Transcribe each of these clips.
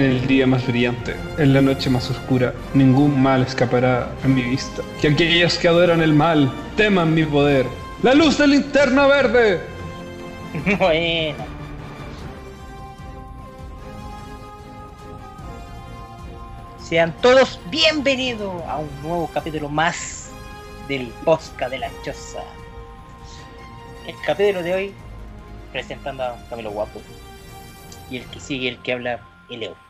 En el día más brillante, en la noche más oscura, ningún mal escapará a mi vista. Que aquellos que adoran el mal teman mi poder. ¡La luz de linterna verde! Bueno. Sean todos bienvenidos a un nuevo capítulo más del Posca de la Choza. El capítulo de hoy presentando a Camilo Guapo y el que sigue, el que habla, el Leo.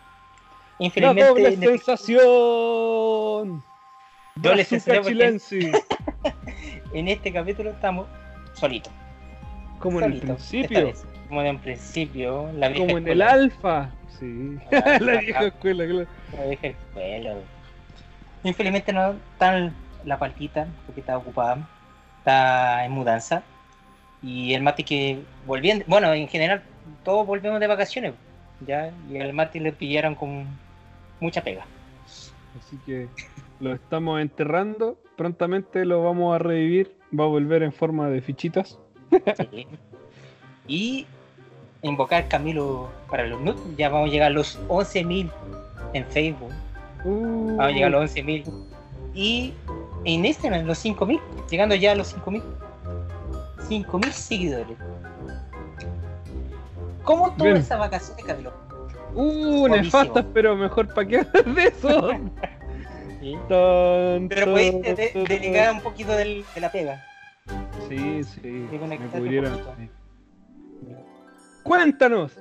¡La Infelizmente, doble en este- sensación! Doble sensación en este capítulo estamos solitos. Como en el principio. vez. Como en principio, la vieja Como en el alfa. Sí. La vieja escuela, claro. La vieja escuela. Infelizmente no está la palquita porque está ocupada. Está en mudanza. Y el Mati que volviendo, bueno, en general todos volvemos de vacaciones. Ya, y al Mati le pillaron con mucha pega. Así que lo estamos enterrando. Prontamente lo vamos a revivir. Va a volver en forma de fichitas. Sí. Y invocar Camilo para los nudes. Ya vamos a llegar a los 11.000 en Facebook. Uh, Vamos a llegar a los 11.000. Y en Instagram, los 5.000. Llegando ya a los 5.000. 5.000 seguidores. ¿Cómo tuvo Bien. esa vacaciones, Camilo? Uh, Buenísimo. nefastas, pero mejor para qué hablar de eso. Pero pudiste de- delegar un poquito del- de la pega. Sí, sí. Me sí. Cuéntanos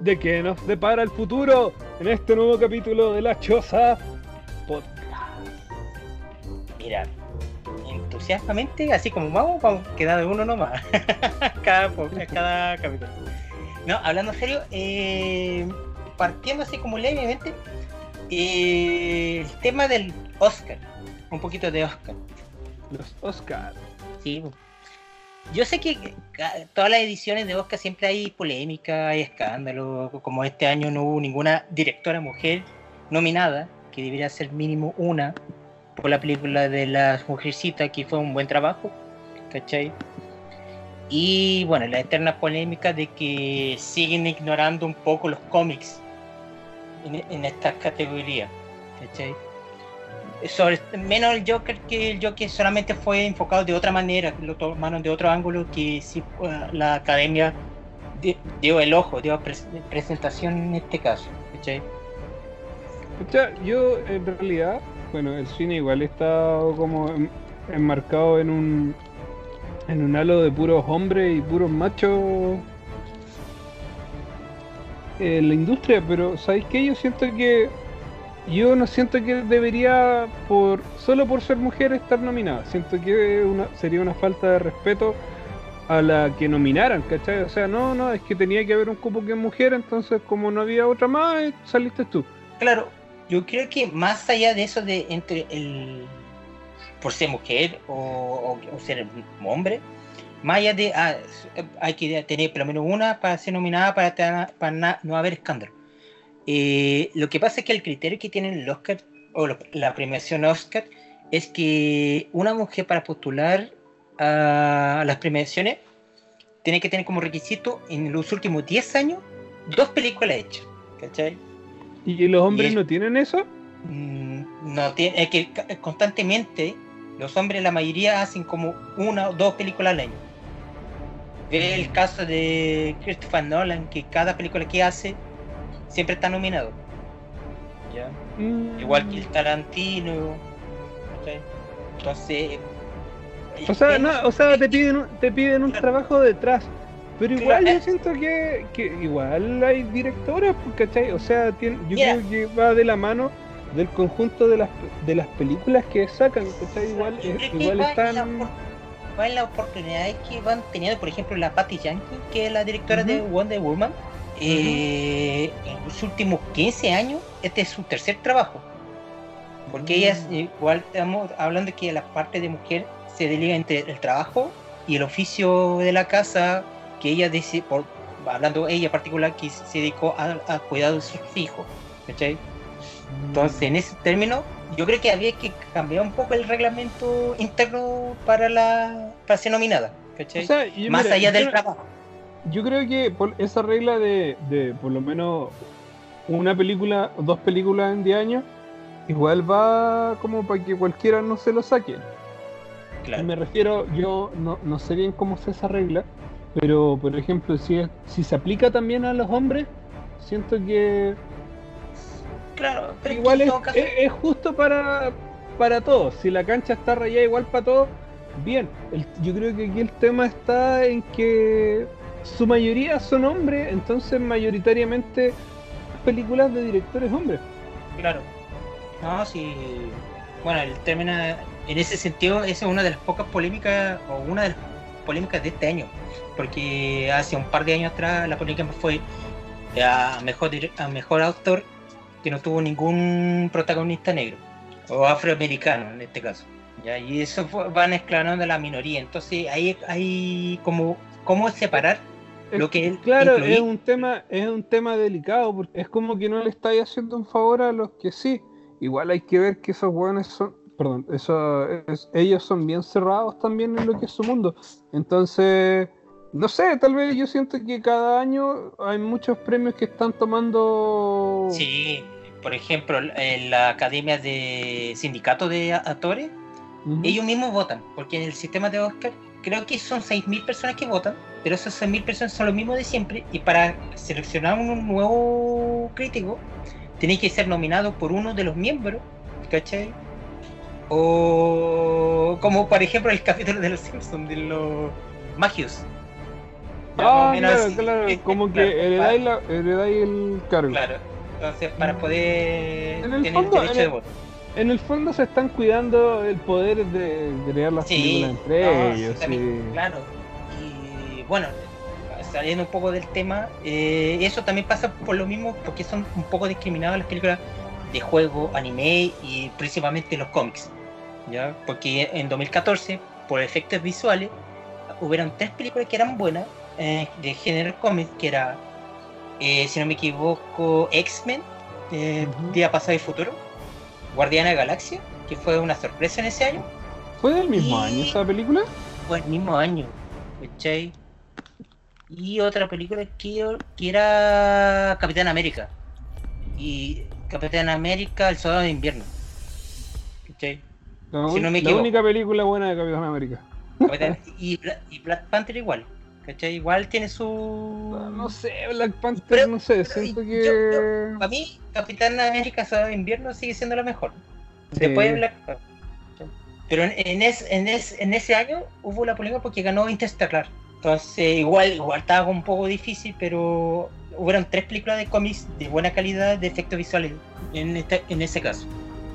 de qué nos depara el futuro en este nuevo capítulo de La Choza Podcast. Mira, entusiasmamente, así como vamos, vamos a quedar de uno nomás. cada, cada capítulo. No, hablando en serio, eh, partiendo así como levemente, eh, el tema del Oscar, un poquito de Oscar. Los Oscar. Sí. Yo sé que todas las ediciones de Oscar siempre hay polémica, hay escándalo, como este año no hubo ninguna directora mujer nominada, que debería ser mínimo una, por la película de las mujercitas, que fue un buen trabajo, ¿cachai? Y bueno, la eterna polémica de que siguen ignorando un poco los cómics en, en estas categorías, sobre menos el Joker que el Joker solamente fue enfocado de otra manera, lo tomaron de otro ángulo que sí eh, la academia di- dio el ojo, dio pres- presentación en este caso. ¿cachai? Yo en realidad, bueno, el cine igual está como en- enmarcado en un en un halo de puros hombres y puros machos en la industria, pero ¿sabéis qué? Yo siento que yo no siento que debería por solo por ser mujer estar nominada. Siento que sería una falta de respeto a la que nominaran, ¿cachai? O sea, no, no, es que tenía que haber un cupo que es mujer, entonces como no había otra más, eh, saliste tú. Claro, yo creo que más allá de eso de entre el por ser mujer o, o- o ser hombre, más allá de ah, hay que tener por lo menos una para ser nominada para, para no haber escándalo. Eh, lo que pasa es que el criterio que tiene el Oscar o lo- la premiación Oscar es que una mujer para postular a las premiaciones tiene que tener como requisito en los últimos 10 años dos películas hechas. ¿Cachai? ¿Y los hombres es- no tienen eso? Mm, no tiene es que constantemente los hombres la mayoría hacen como una o dos películas al año Ve el caso de Christopher Nolan que cada película que hace siempre está nominado ¿ya? Mm. igual que el Tarantino entonces O sea, no, o sea, te piden, un- te piden un trabajo detrás. Pero igual Claro, yo siento que, que igual hay directoras, pues, ¿cachai? O sea, tien- yo creo que va de la mano del conjunto de las, de las películas que sacan, ¿cachai? Igual, eh, que igual la están... opor- va en las oportunidades que van teniendo, por ejemplo, la Patty Yankee, que es la directora de. Wonder Woman. eh, en los últimos 15 años, este es su tercer trabajo. Porque ella, es- igual estamos hablando que la parte de mujer se delega entre el trabajo y el oficio de la casa, que ella dice, por, hablando ella en particular, que se dedicó a, a cuidado de sus hijos. ¿cachai? Entonces, en ese término, yo creo que había que cambiar un poco el reglamento interno para la para ser nominada, ¿cachai? O sea, yo- Más mira, allá del trabajo. Yo creo que por esa regla de, de por lo menos una película, dos películas en 10 años, igual va como para que cualquiera no se lo saque. Claro. Me refiero, yo no, no sé bien cómo se esa regla, pero por ejemplo, si, es- si se aplica también a los hombres, siento que Claro, pero igual en es, todo caso- es- es justo para, para todos. Si la cancha está rayada igual para todos, bien. El- yo creo que aquí el tema está en que su mayoría son hombres, entonces mayoritariamente películas de directores hombres. Claro. No, sí. Bueno, el término, en ese sentido, esa es una de las pocas polémicas, o una de las polémicas de este año. Porque hace un par de años atrás la polémica fue a mejor, a mejor autor que no tuvo ningún protagonista negro, o afroamericano en este caso. ¿ya? Y eso fue- van esclarando a la minoría. Entonces ahí hay como cómo separar lo que él Claro, es un tema, es un tema delicado, porque es como que no le estáis haciendo un favor a los que sí. Igual hay que ver que esos hueones son, perdón, eso, es- ellos son bien cerrados también en lo que es su mundo. Entonces, no sé, tal vez yo siento que cada año hay muchos premios que están tomando. Sí, por ejemplo, en la academia de sindicato de actores, ellos mismos votan, porque en el sistema de Oscar creo que son 6.000 personas que votan, pero esas 6.000 personas son los mismos de siempre, y para seleccionar un nuevo crítico, tenéis que ser nominado por uno de los miembros, ¿cachai? O como por ejemplo el capítulo de los Simpsons, de los Magios. Ah, claro, así. claro, como que Claro, heredáis, la- heredáis el cargo. Claro, entonces para poder En el tener fondo, derecho en de voto. En el fondo se están cuidando el poder de crear las Sí, películas entre no, sí, ellos. también, sí. claro. Y bueno, saliendo un poco del tema, eh, eso también pasa por lo mismo, porque son un poco discriminadas las películas de juego, anime y principalmente los cómics. ¿ya? Porque en 2014, por efectos visuales, hubieron tres películas que eran buenas eh, de género cómic, que era, eh, si no me equivoco, X-Men, eh. Día Pasado y Futuro, Guardiana de la Galaxia, que fue una sorpresa en ese año. ¿Fue del mismo Y- año esa película? fue el mismo año, ¿cachai? Y otra película que, que era Capitán América. Y Capitán América, el soldado de invierno. ¿cachai? La, Si no me la única película buena de Capitán América. Capitán- y, y Black Panther igual. ¿Cachai? Igual tiene su... No sé, Black Panther, Pero- no sé, siento yo- que... Para mí, Capitán América, soldado de invierno sigue siendo la mejor. Sí. Después de Black Panther. Pero en, en, es- en, es- en ese año hubo la polémica porque ganó Interstellar. Entonces, igual, igual estaba un poco difícil, pero hubieron tres películas de cómics de buena calidad de efectos visuales en, este, en ese caso.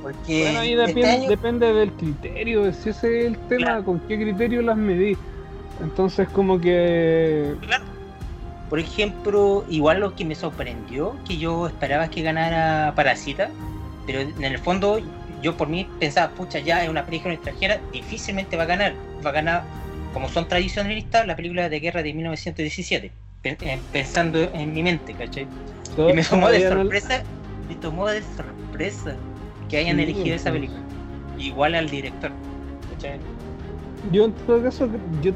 Porque Bueno, ahí este depende, año- depende del criterio, si ese es el tema, Claro. con qué criterio las medí. Entonces como que... Claro. Por ejemplo, igual lo que me sorprendió, que yo esperaba que ganara Parasita, pero en el fondo yo por mí pensaba, pucha, ya es una película extranjera, difícilmente va a ganar. Va a ganar, como son tradicionalistas, la película de guerra de 1917, pen- eh, pensando en mi mente, ¿cachai? Y me tomó de sorpresa, me tomó de sorpresa que hayan Sí, elegido esa película. Igual al director, ¿cachai? Yo en todo caso, yo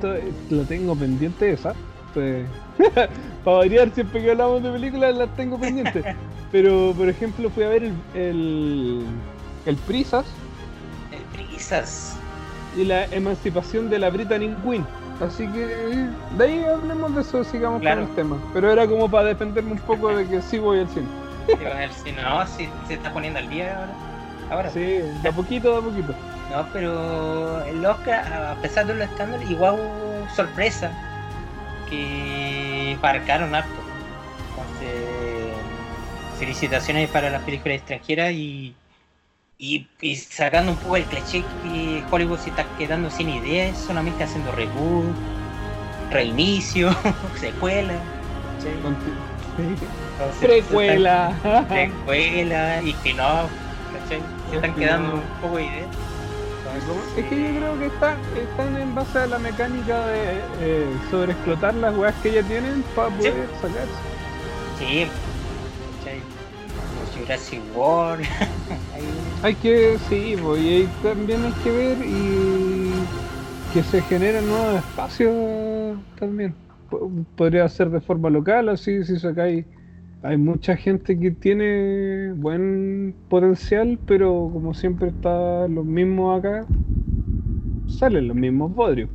la tengo pendiente esa. Pues, para variar, siempre que hablamos de películas las tengo pendientes. Pero, por ejemplo, fui a ver el, el, el Prisas Eh, Prisas. y la emancipación de la Brittany Queen. Así que de ahí hablemos de eso, sigamos Claro. con el tema. Pero era como para defenderme un poco de que sí voy al cine. Digo, a ver si no, si se está poniendo al día ahora. Ahora. Sí, de a poquito, de a poquito. No, pero el Oscar, a pesar de los escándalos, igual hubo sorpresa que marcaron harto. Entonces, felicitaciones para las películas extranjeras y, y, y sacando un poco el cliché que Hollywood se está quedando sin ideas, solamente haciendo reboot, reinicio, secuela. Conti- Entonces, Precuela. precuela y spin-off, ¿cachai? Se están quedando un poco de ideas. Es que yo creo que están, están en base a la mecánica de eh, sobreexplotar las weas que ya tienen para Sí. poder. Sí, ¿cachai? Como Jurassic World. ahí, Hay que, sí, pues, y ahí también hay que ver y que se generen nuevos espacios también. Po- Podría ser de forma local, así si sacáis hay mucha gente que tiene buen potencial, pero como siempre está los mismos acá, salen los mismos bodrios.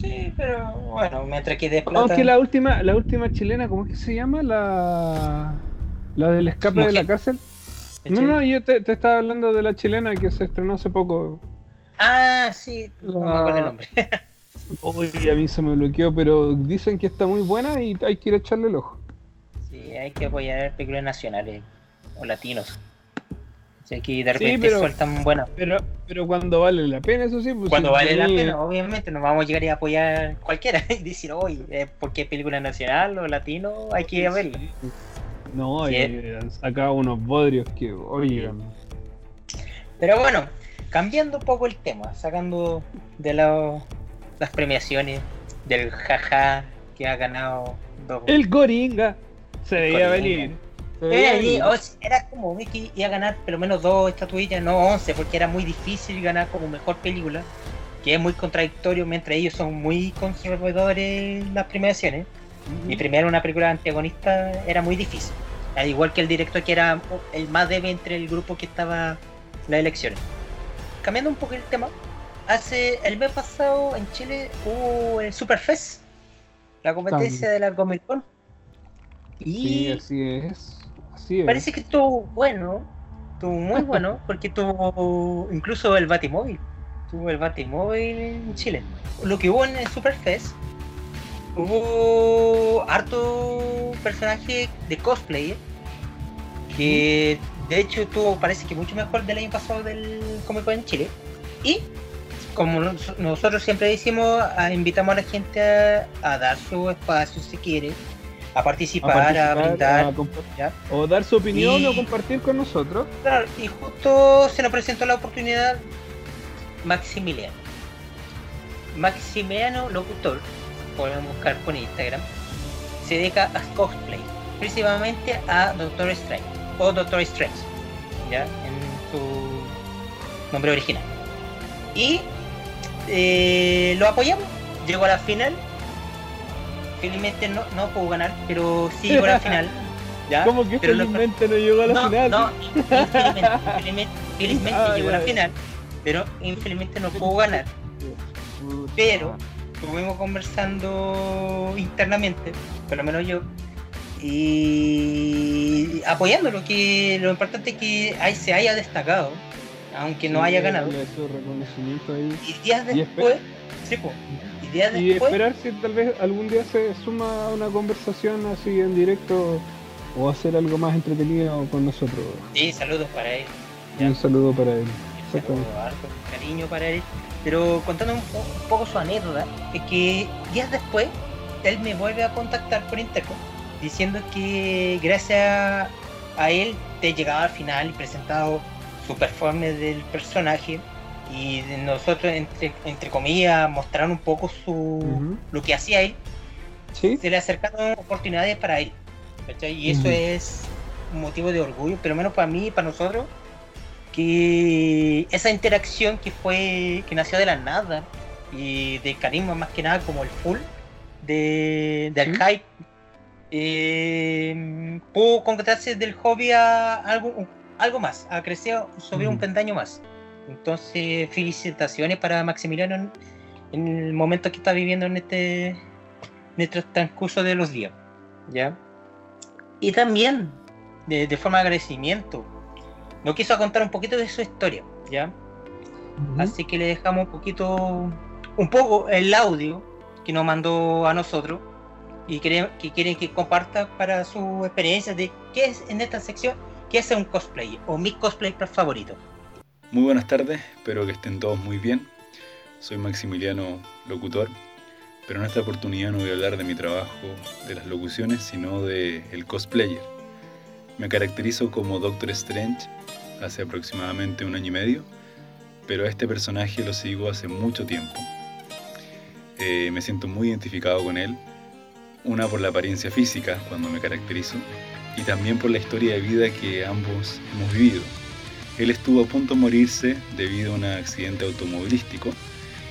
Sí, pero bueno, mientras que de Aunque la última, la última chilena, ¿cómo es que se llama? La, la del escape de la cárcel. No, no, yo te, estaba hablando de la chilena que se estrenó hace poco. Ah, sí, no me acuerdo el nombre. Uy, a mí se me bloqueó, pero dicen que está muy buena y hay que ir a echarle el ojo. Sí, hay que apoyar películas nacionales o latinos. O que de repente sueltan buenas. Pero, pero cuando vale la pena, eso sí. Pues cuando vale la pena, obviamente, nos vamos a llegar a apoyar cualquiera y decir, oye, eh, porque película nacional o latino, hay que verla. No, han sacado unos bodrios que, oigan. Pero bueno, cambiando un poco el tema, sacando de lado las premiaciones del jaja que ha ganado El Goringa. Se veía venir. Era, como que iba a ganar pelo menos dos estatuillas, no once, porque era muy difícil ganar como mejor película, que es muy contradictorio mientras ellos son muy conservadores en las premiaciones. Mi primera una película antagonista era muy difícil, al igual que el director que era el más débil entre el grupo que estaba en las elecciones. Cambiando un poco el tema, hace el mes pasado en Chile hubo el Superfest, la competencia de la Comic Con. Y sí, así es. Así es. Parece que estuvo bueno, estuvo muy bueno, porque tuvo incluso el Batimóvil. Tuvo el Batimóvil en Chile. Lo que hubo en el Superfest, hubo harto personaje de cosplay que de hecho tuvo parece que mucho mejor del año pasado del Comic Con en Chile. Y como nosotros siempre decimos, invitamos a la gente a, dar su espacio si quiere, a participar, a, brindar. o dar su opinión o compartir con nosotros. Claro, y justo se nos presentó la oportunidad Maximiliano. Maximiliano Locutor, podemos buscar por Instagram, se dedica a cosplay, principalmente a Doctor Strange o Doctor Strange, ya en su nombre original. Y eh, lo apoyamos, llegó a la final. Felizmente no, no pudo ganar, pero sí llegó a la final. ¿ya? ¿Cómo que felizmente no llegó a la final? No, infelizmente, felizmente, ah, llegó a la final, pero infelizmente no pudo ganar. Pero estuvimos conversando internamente, por lo menos yo, y apoyándolo, que lo importante es que ahí se haya destacado aunque no haya ganado. Y días después, y, esperar si tal vez algún día se suma a una conversación así en directo o hacer algo más entretenido con nosotros. Sí, saludos para él. un saludo para él. Un cariño para él. Pero contando un, poco su anécdota, es que días después él me vuelve a contactar por internet diciendo que gracias a él te llegaba al final y presentado su performance del personaje y nosotros entre, entre comillas mostrar un poco su lo que hacía él. Se le acercaron oportunidades para él y eso es un motivo de orgullo pero menos para mí y para nosotros que esa interacción que fue que nació de la nada y de carisma más que nada como el full de, del hype eh, pudo concretarse del hobby a algo algo más, ha crecido sobre un pendaño más. Entonces, felicitaciones para Maximiliano en, el momento que está viviendo en este, en este transcurso de los días. ¿ya? Y también, de, forma de agradecimiento, nos quiso contar un poquito de su historia. ¿ya? Así que le dejamos un poquito, un poco el audio que nos mandó a nosotros y que quieren que comparta para su experiencia de qué es en esta sección ¿Qué es un cosplay o mi cosplay favorito? Muy buenas tardes, espero que estén todos muy bien. Soy Maximiliano Locutor, pero en esta oportunidad no voy a hablar de mi trabajo, de las locuciones, sino de el cosplayer. Me caracterizo como Doctor Strange hace aproximadamente un año y medio, pero a este personaje lo sigo hace mucho tiempo. Eh, me siento muy identificado con él, una por la apariencia física, cuando me caracterizo, y también por la historia de vida que ambos hemos vivido. Él estuvo a punto de morirse debido a un accidente automovilístico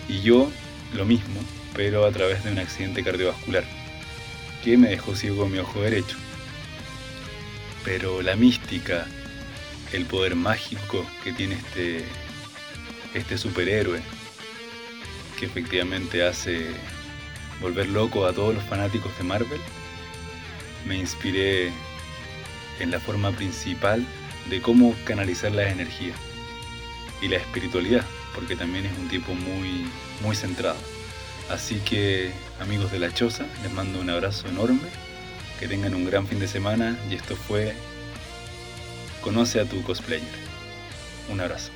y yo lo mismo, pero a través de un accidente cardiovascular que me dejó ciego mi ojo derecho. pero la mística, el poder mágico que tiene este, este superhéroe, que efectivamente hace volver loco a todos los fanáticos de Marvel, me inspiré en la forma principal de cómo canalizar la energía y la espiritualidad, porque también es un tipo muy, muy centrado. Así que, amigos de la Choza, les mando un abrazo enorme, que tengan un gran fin de semana y esto fue Conoce a tu cosplayer. Un abrazo.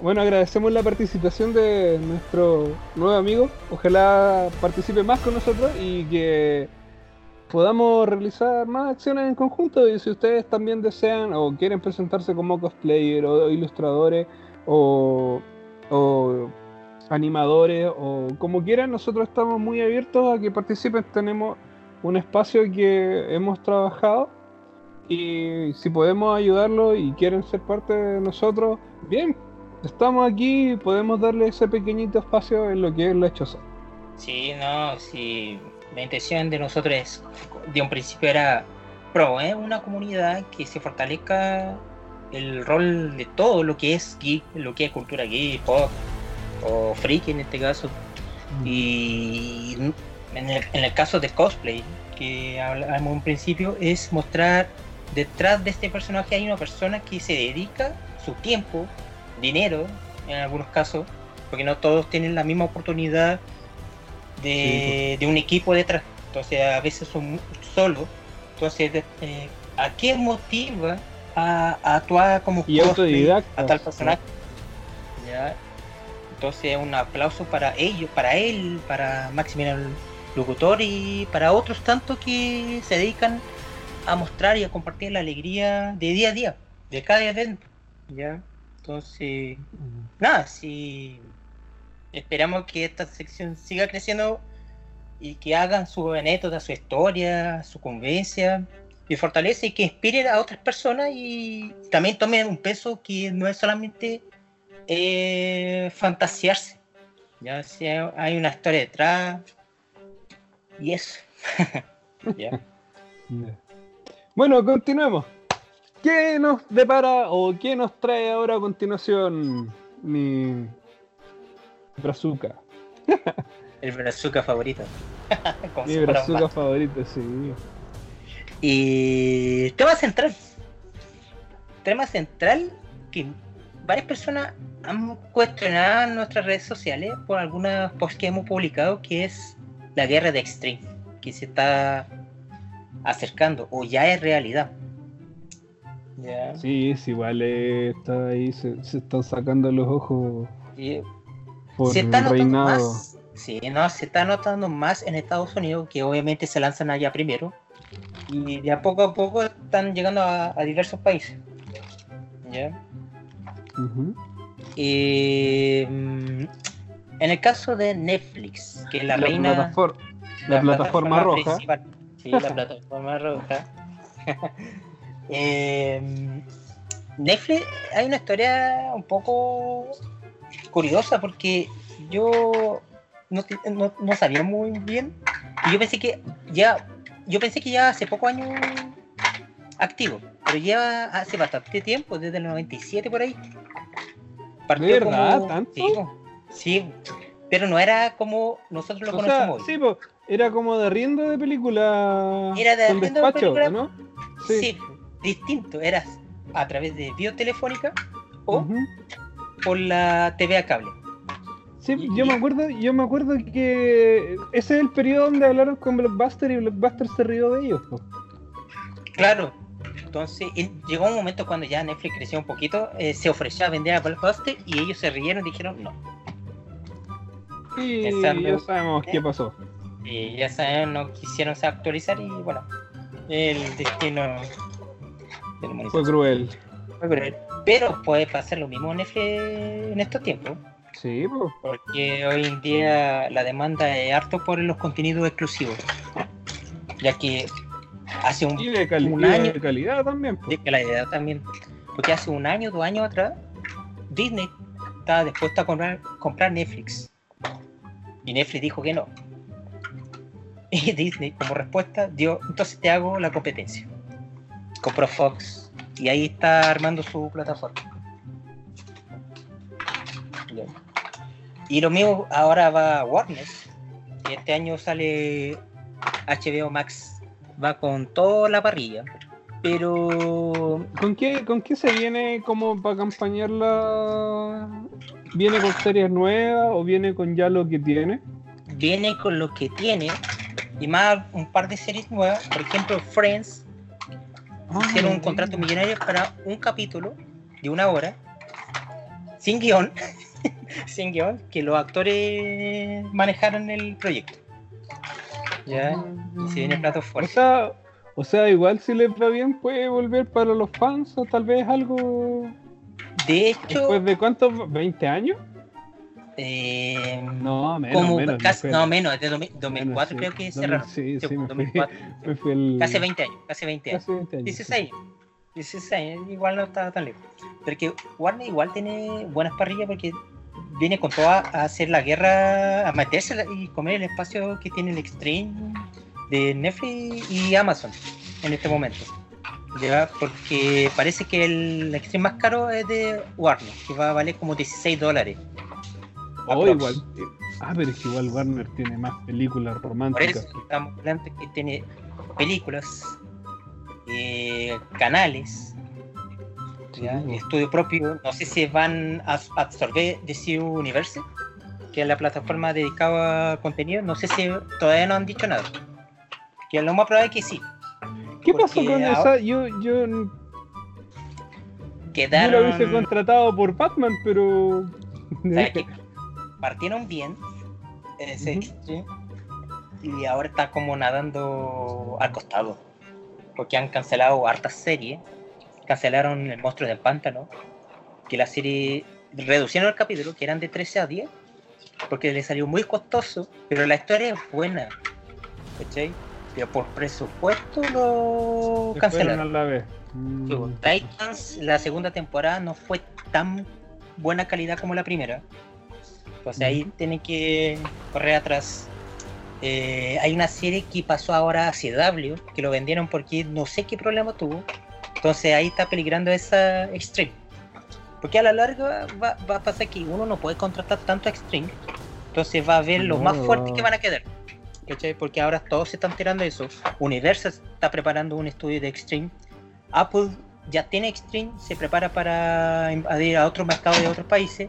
Bueno, agradecemos la participación de nuestro nuevo amigo. Ojalá participe más con nosotros y que podamos realizar más acciones en conjunto. Y si ustedes también desean o quieren presentarse como cosplayer o ilustradores o, o animadores o como quieran, nosotros estamos muy abiertos a que participen. Tenemos un espacio que hemos trabajado y si podemos ayudarlos y quieren ser parte de nosotros, bien, estamos aquí y podemos darle ese pequeñito espacio en lo que es la choza. Sí, no, sí. La intención de nosotros es, de un principio era promover una comunidad que se fortalezca el rol de todo lo que es geek, lo que es cultura geek, pop o freak en este caso. Mm. Y en el, en el caso de cosplay, que hablamos en un principio, es mostrar detrás de este personaje hay una persona que se dedica su tiempo, dinero en algunos casos, porque no todos tienen la misma oportunidad de, de un equipo detrás. Entonces a veces son solos. Entonces, eh, ¿a qué motiva a, a actuar como Y autodidacta. a tal personaje? ¿Ya? Entonces un aplauso para ellos, para él, para Maximiliano Locutor y para otros tantos que se dedican a mostrar y a compartir la alegría de día a día, de cada evento. ¿Ya? Entonces, nada, si esperamos que esta sección siga creciendo y que hagan su anécdota, su historia, su convivencia y fortalece y que inspiren a otras personas y también tomen un peso que no es solamente eh, fantasearse. Ya si hay una historia detrás y eso. Bueno, continuemos. ¿Qué nos depara o qué nos trae ahora a continuación mi brazuca? El brazuca favorito. Mi brazuca vato. favorita, sí. Y tema central. Tema central que varias personas han cuestionado en nuestras redes sociales por algunas posts que hemos publicado, que es la guerra de Extreme, que se está acercando o ya es realidad. Ya. Sí, es igual eh, está ahí, se, se están sacando los ojos por se está reinado. más. Sí, no, se está notando más en Estados Unidos, que obviamente se lanzan allá primero. Y de a poco a poco están llegando a, a diversos países. ¿Ya? Ujú. Y, mm, en el caso de Netflix, que es la, La, reina. la plataforma roja. principal. Sí, la plataforma roja. Eh, Netflix, hay una historia un poco curiosa porque yo no, no- no sabía muy bien y yo pensé que ya yo pensé que ya hace pocos años activo pero lleva hace bastante tiempo desde el 97 por ahí ¿De verdad? como- ¿Tanto? sí, pero no era como nosotros lo O sea, conocemos hoy. sí, po, era como de arriendo de película. Era de de película. ¿no? Sí. Distinto. Eras a través de biotelefónica o por la TV a cable. Sí, Y- yo y- me acuerdo, yo me acuerdo que ese es el periodo donde hablaron con Blockbuster y Blockbuster se rió de ellos. Claro. Entonces y llegó un momento cuando ya Netflix creció un poquito, eh, se ofreció a vender a Blockbuster y ellos se rieron y dijeron no. Y Pensando- ya sabemos ¿Eh? qué pasó. Y ya saben, no quisieron actualizar y bueno, el destino. Fue cruel. Fue cruel. Pero puede pasar lo mismo en Netflix en estos tiempos. Sí, pues. Porque hoy en día la demanda es harto por los contenidos exclusivos. Ya que hace un Y de, Un año. calidad también. de calidad también. Porque hace un año, dos años atrás, Disney estaba dispuesto a comprar, comprar Netflix. Y Netflix dijo que no. Y Disney, como respuesta, dio, entonces te hago la competencia. Compró Fox. Y ahí está armando su plataforma. Y lo mismo ahora va Warner. Y este año sale HBO Max. Va con toda la parrilla. Pero ¿Con qué, ¿Con qué se viene como para acompañarla? ¿Viene con series nuevas o viene con ya lo que tiene? viene con lo que tiene. Y más un par de series nuevas. Por ejemplo, Friends. Hicieron un contrato millonario para un capítulo de una hora. Sin guion. sin guion. Que los actores manejaron el proyecto. Ya. Y se viene plato O fuerte. sea, o sea, igual si les va bien puede volver para los fans o tal vez algo De hecho, después de cuántos, ¿20 años? Eh, No, menos, como menos. casi, me no menos, es de 2000 menos, 2004 sí. creo que 2000, cerraron. Sí, sí, me fui, 2004. me fui el... Casi 20 años, casi 20 años. Casi 20 años. 16 años. 16 años, igual no está tan lejos. Pero que Warner igual tiene buenas parrillas porque viene con todo a hacer la guerra, a meterse y comer el espacio que tiene el Extreme de Netflix y Amazon en este momento. Ya, porque parece que el Extreme más caro es de Warner, que va a valer como 16 dólares. Oh, Aprox. igual. Ah, pero es que igual Warner tiene más películas Por románticas. eso estamos hablando que tiene películas, eh, canales, ¿ya? Sí, estudio propio. No sé si van a absorber DC Universe, que es la plataforma dedicada a contenido. No sé si todavía no han dicho nada. Que lo más probable es que sí. ¿Qué pasó con ahora- esa? Yo, yo, yo Quedaron. lo hubiese contratado por Batman, pero. ¿sabes qué? Partieron bien ese y ahora está como nadando al costado. Porque han cancelado hartas series. Cancelaron El monstruo del pantano. Que la serie reducieron el capítulo, que eran de 13 a 10. Porque le salió muy costoso. Pero la historia es buena. ¿Cachai? Pero por presupuesto lo Se cancelaron. a la vez. Mm. Titans, la segunda temporada no fue tan buena calidad como la primera. Entonces ahí tienen que correr atrás. Eh, hay una serie que pasó ahora a CW, que lo vendieron porque no sé qué problema tuvo. Entonces ahí está peligrando esa Extreme. Porque a la larga va, va a pasar que uno no puede contratar tanto a Extreme. Entonces va a ver los más No. fuertes que van a quedar. ¿Cachai? Porque ahora todos se están tirando eso. Universal está preparando un estudio de Extreme. Apple ya tiene Extreme, se prepara para invadir a otros mercados de otros países.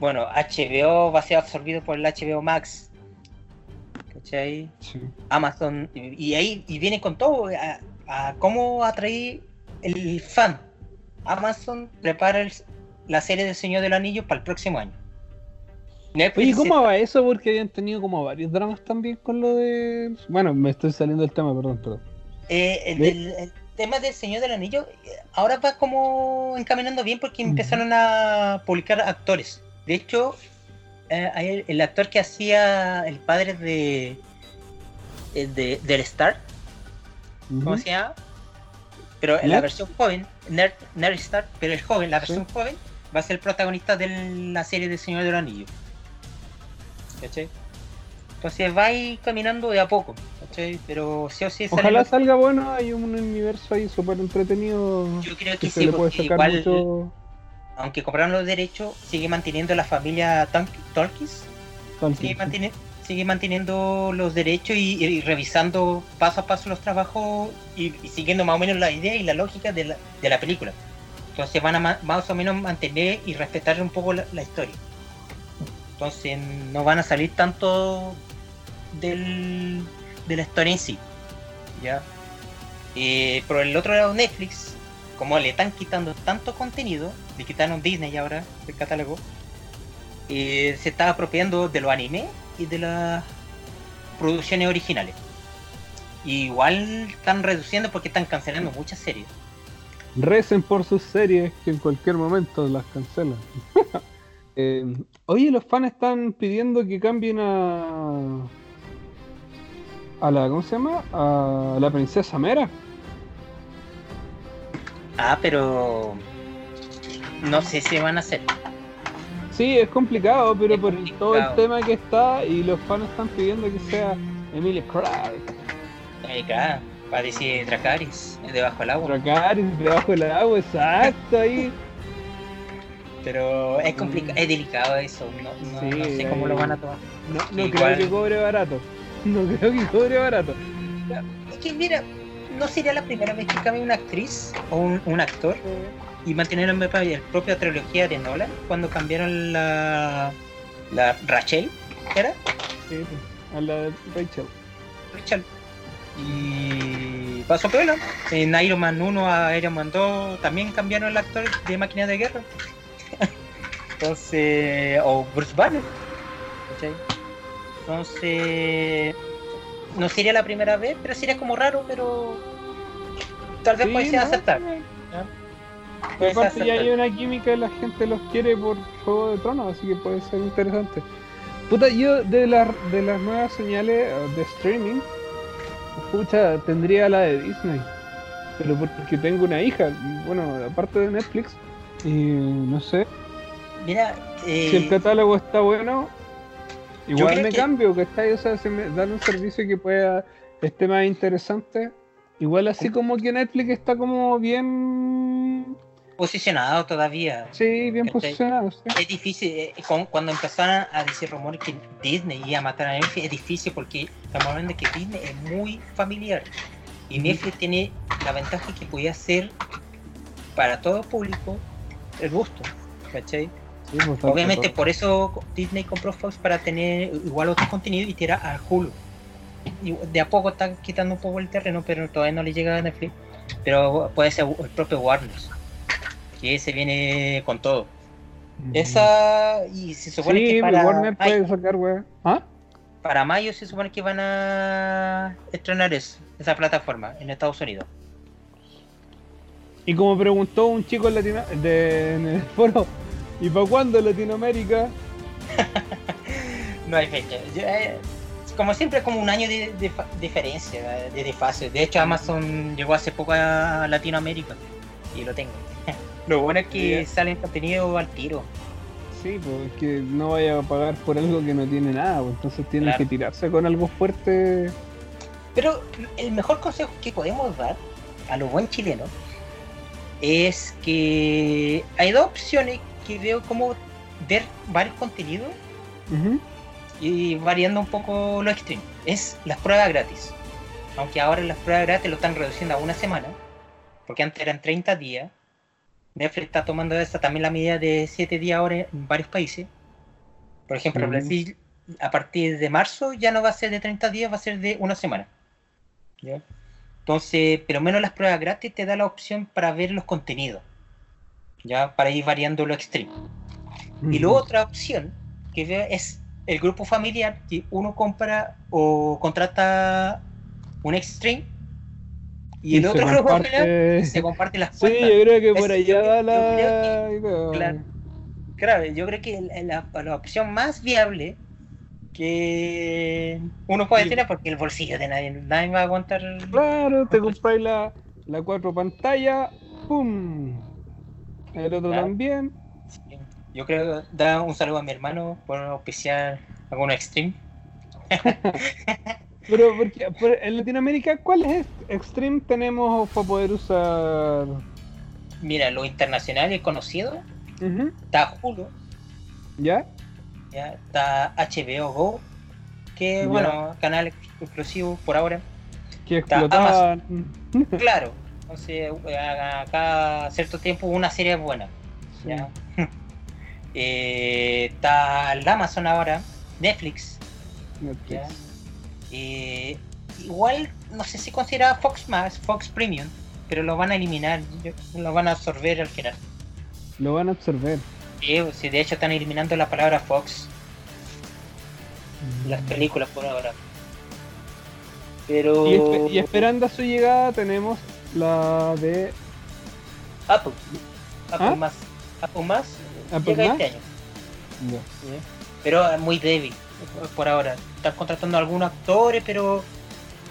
Bueno, HBO va a ser absorbido por el HBO Max. ¿Cachai? Sí. Amazon. Y, y ahí y viene con todo a, a cómo atraer el fan. Amazon prepara el- la serie del Señor del Anillo para el próximo año. Netflix Oye, ¿cómo va eso? Porque habían tenido como varios dramas también con lo de. Bueno, me estoy saliendo del tema, perdón, perdón. Eh, el, tema del Señor del Anillo eh, ahora va como encaminando bien porque empezaron a publicar actores. De hecho, eh, el, actor que hacía el padre de, eh, de del Star, ¿cómo se llama? Pero en la versión joven, Nerd, Nerd Star, pero el joven, la Sí. versión joven, va a ser el protagonista de la serie del Señor del Anillo. ¿Cachai? Entonces va a ir caminando de a poco, ¿cachai? Pero sí o sí Ojalá salga bueno, hay un universo ahí súper entretenido Yo creo que que se sí, le puede sacar igual, mucho. Aunque compraron los derechos, sigue manteniendo la familia Tol- Tolkis, sigue, manteni- sigue manteniendo los derechos y, y revisando paso a paso los trabajos y, y siguiendo más o menos la idea y la lógica de la, de la película. Entonces van a ma- más o menos mantener y respetar un poco la, la historia. Entonces no van a salir tanto del, de la historia en sí. ¿ya? Eh, por el otro lado Netflix, como le están quitando tanto contenido, le quitaron Disney ahora del catálogo, eh, se está apropiando de los animes y de las producciones originales. Igual están reduciendo porque están cancelando muchas series. Recen por sus series que en cualquier momento las cancelan. Eh, oye, los fans están pidiendo que cambien a. a la. ¿Cómo se llama? A la princesa Mera. Ah, pero no sé si van a hacer. Sí, es complicado, pero Es por todo el tema que está y los fans están pidiendo que sea Emilia Clarke. Ahí acá, para decir Dracaris, debajo del agua. Dracarys debajo del agua, exacto ahí. Pero es complicado, es delicado eso. No, no, Sí, no sé cómo lo van a tomar. No, no Igual. creo que cobre barato. No creo que cobre barato. Es que mira, no sería la primera vez que cambia una actriz o un, un actor y mantener la la propia trilogía de Nolan cuando cambiaron la, la Rachel, ¿era? Sí, a la Rachel. Rachel. Y pasó pelo. En Iron Man 1 a Iron Man 2 también cambiaron el actor de máquina de guerra. Entonces, o Bruce Banner. ¿cachai? Entonces, no sería la primera vez, pero sería como raro, pero tal vez Sí, puede ser no, aceptar. eh, ser Aparte ya hay una química y la gente los quiere por Juego de Tronos, así que puede ser interesante. Puta, yo de las de las nuevas señales eh, de streaming, pucha, tendría la de Disney. Pero porque tengo una hija, bueno, aparte de Netflix, y no sé, Mira, eh, si el catálogo está bueno, igual me que- cambio, ¿cachai? O sea, si me dan un servicio que pueda esté más interesante, igual así como que Netflix está como bien, posicionado todavía. sí, bien ¿Cachai? posicionado, sí. Es difícil, eh, con- cuando empezaron a decir rumores que Disney iba a matar a Netflix, es difícil porque estamos hablando de que Disney es muy familiar. Y. Netflix tiene la ventaja que podía ser para todo público el gusto. ¿Cachai? Sí, pues, Obviamente por eso Disney compró Fox para tener igual otros contenidos y tirar a Hulu. Y de a poco está quitando un poco el terreno, pero todavía no le llega a Netflix. Pero puede ser el propio Warner, que se viene con todo. Esa y se supone sí, que para, Warner puede sacar, weá. ¿Ah? para mayo se supone que van a estrenar eso, esa plataforma en Estados Unidos. Y como preguntó un chico en, Latino, de, en el foro, ¿y para cuándo Latinoamérica? No hay fecha. Yo, eh, como siempre, es como un año de, de diferencia, de desfase. De hecho, Amazon llegó hace poco a Latinoamérica y lo tengo. Lo bueno es que Sí. salen contenido al tiro. Sí, pues que no vaya a pagar por algo que no tiene nada, pues entonces tienen Claro. que tirarse con algo fuerte. Pero el mejor consejo que podemos dar a los buen chilenos es que hay dos opciones que veo como ver varios contenidos y variando un poco lo extremo. Es las pruebas gratis. Aunque ahora las pruebas gratis lo están reduciendo a una semana, porque antes eran 30 días. Netflix está tomando esta también la medida de 7 días ahora en varios países. Por ejemplo, Mm. Brasil a partir de marzo ya no va a ser de 30 días, va a ser de una semana. ¿Ya? Entonces, pero menos las pruebas gratis te da la opción para ver los contenidos. Ya, para ir variando lo extremo. Y luego otra opción que veo es el grupo familiar que uno compra o contrata un extreme y el otro grupo comparte- familiar se comparte las Sí, cuentas. yo creo que por allá yo la. claro. Claro, yo creo que la, la- la opción más viable que uno puede Sí. tener porque el bolsillo de nadie, nadie va a aguantar. Claro, te compráis la, la cuatro pantalla, ¡pum! El otro Claro. también. Yo creo da un saludo a mi hermano por auspiciar algunos extreme. Pero porque por- en Latinoamérica, ¿cuál es Extreme tenemos para poder usar? Mira, lo internacional y conocido está Hulu, ¿Ya? ya está HBO Go, que Ya. bueno, canal exclusivo por ahora. Que Está explotaban. Claro, entonces a- cada cierto tiempo una serie buena. ¿ya? Eh, está el Amazon ahora, Netflix. Netflix. Eh, igual no sé si considera Fox más, Fox Premium, pero lo van a eliminar, lo van a absorber al final. Lo van a absorber. Sí, sí, de hecho están eliminando la palabra Fox, las películas por ahora. Pero Y, espe- y esperando a su llegada tenemos la de Apple, Apple ¿Ah? más, Apple más Apple llega más. este año. ¿sí? Pero muy débil por ahora. Están contratando a algunos actores, pero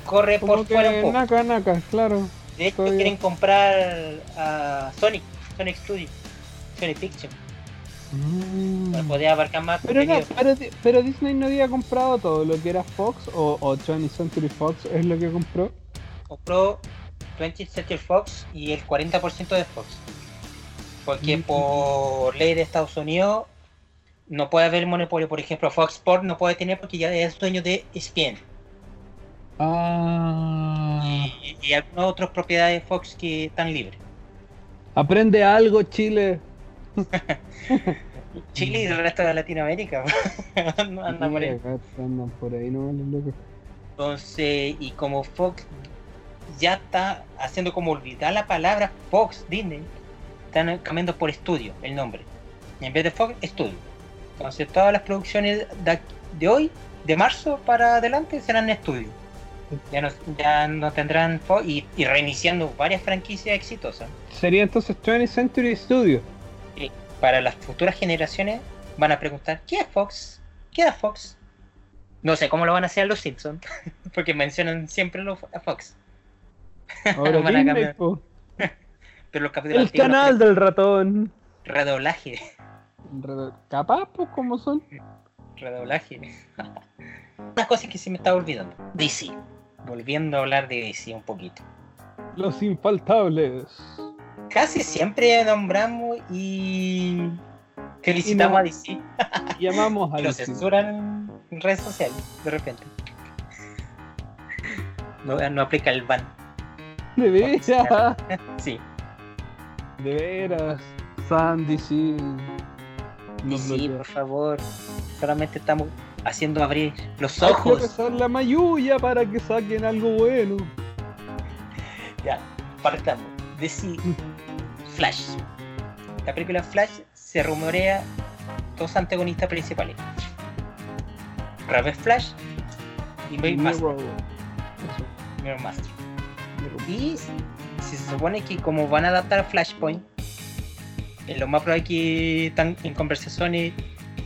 corre Como por fuera un poco. naca, naca, claro. De hecho, todavía. quieren comprar a Sonic, Sonic Studio. Sony Pictures. Mm. Para poder abarcar más Pero, no, pero Disney no había comprado todo lo que era Fox o, o 20th Century Fox es lo que compró. compró 20th Century Fox y el 40% de Fox. Porque Mm. por ley de Estados Unidos no puede haber monopolio. Por ejemplo, Fox Sports no puede tener porque ya es dueño de ESPN. Ah. Y, y algunas otras propiedades de Fox que están libres. Aprende algo, Chile. Chile y el resto de Latinoamérica. por ahí. andan por ahí, no. Entonces, y como Fox ya está haciendo como olvidar la palabra Fox Disney, están cambiando por estudio el nombre. Y en vez de Fox, estudio. Entonces, todas las producciones de, hoy, de marzo para adelante, serán estudio. Ya no, ya no tendrán Fox y, y reiniciando varias franquicias exitosas. Sería entonces 20th Century Studio. Para las futuras generaciones, van a preguntar: ¿qué es Fox? ¿Qué es Fox? No sé cómo lo van a hacer los Simpsons, porque mencionan siempre a Fox. Ahora Van a Disney, cambiar. po. Pero los capítulos El antiguos, canal del ratón. redoblaje, Re- Capaz, pues, como son. redoblaje. Una cosa que se me estaba olvidando. DC. Volviendo a hablar de DC un poquito. Los infaltables. Casi siempre nombramos y felicitamos Y no- a DC. Llamamos a Lo censuran en redes sociales, de repente. No, no aplica el ban. De veras. Sí, De veras. Sandy, sí. Bloquea. por favor. Solamente estamos haciendo abrir los Hay que ojos. rezar la mayulla para que saquen algo bueno. Ya, partamos. DC Flash. La película Flash se rumorea dos antagonistas principales. Raven Flash y Mirror Master. Mirror Master. Y si se supone que como van a adaptar a Flashpoint, es lo más probable que están en conversaciones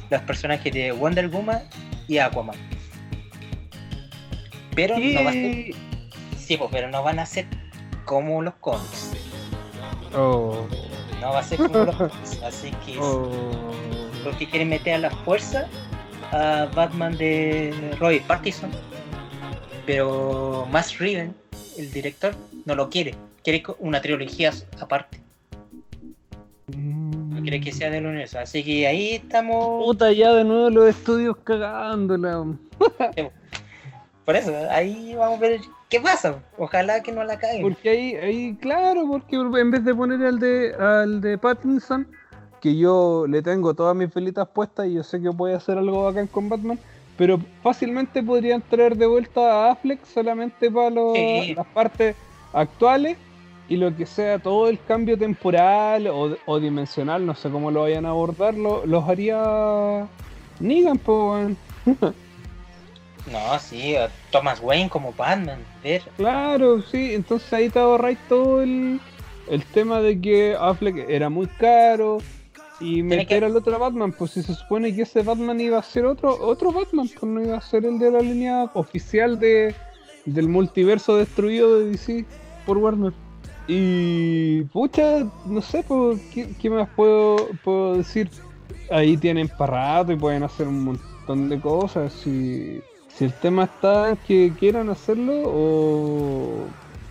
los personajes de Wonder Woman y Aquaman. Pero no va a ser, sí, pues, pero no van a ser como los cómics. Oh. No va a ser como los cómics. Así que Oh. porque quieren meter a la fuerza a Batman de Roy Partison. Pero Matt Reeven, el director, no lo quiere. Quiere una trilogía aparte. No quiere que sea del universo. Así que ahí estamos. Puta, ya de nuevo los estudios cagándola. Por eso, ahí vamos a ver qué pasa. Ojalá que no la caigan. Porque ahí, ahí, claro, porque en vez de poner al de, al de Pattinson, que yo le tengo todas mis velitas puestas y yo sé que puede hacer algo bacán con Batman, pero fácilmente podrían traer de vuelta a Affleck solamente para los- Sí. las partes actuales y lo que sea todo el cambio temporal o, o dimensional, no sé cómo lo vayan a abordar, lo- los haría Negan, pues. No, sí, a Thomas Wayne como Batman. Ver. Claro, sí, entonces ahí te ahorráis todo el, el tema de que Affleck era muy caro y meter que- al otro Batman, pues si se supone que ese Batman iba a ser otro otro Batman, pues no iba a ser el de la línea oficial de del multiverso destruido de DC por Warner. Y pucha, no sé, ¿qué, más puedo, puedo decir? Ahí tienen para rato y pueden hacer un montón de cosas. Si, si el tema está que quieran hacerlo o,